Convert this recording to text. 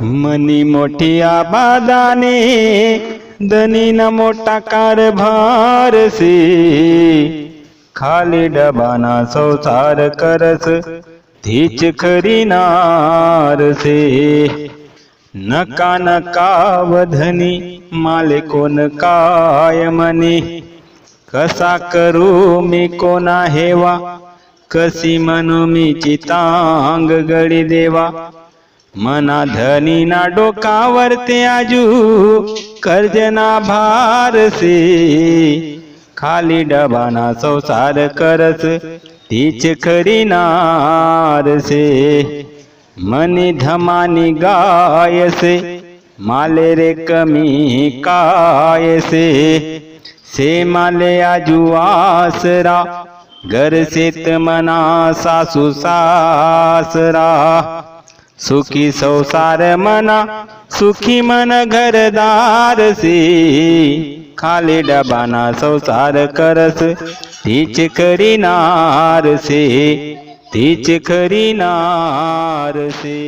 मनी मोठी आबादाने दनीना मोठा कारभार से. खाली डबाना संसार करस तीच खरी नार से. नका नका वधनी माले कोण काय मनी? कसा करू मी कोणा हेवा? कशी म्हणू मी चितांग गडी देवा? मना धनी ना डोकावर ते आजू कर्जना भार से. खाली डबाना संसार करस तीच खरी नार से. मनी धमानी गाय से माले रे कमी काय से. से माले आजू आसरा घर सेत मना सासू सासरा. सुखी संसार मना सुखी मन घरदारसे खाली डबाना संसार करस तीच करी नार से। तीच खरी नार से।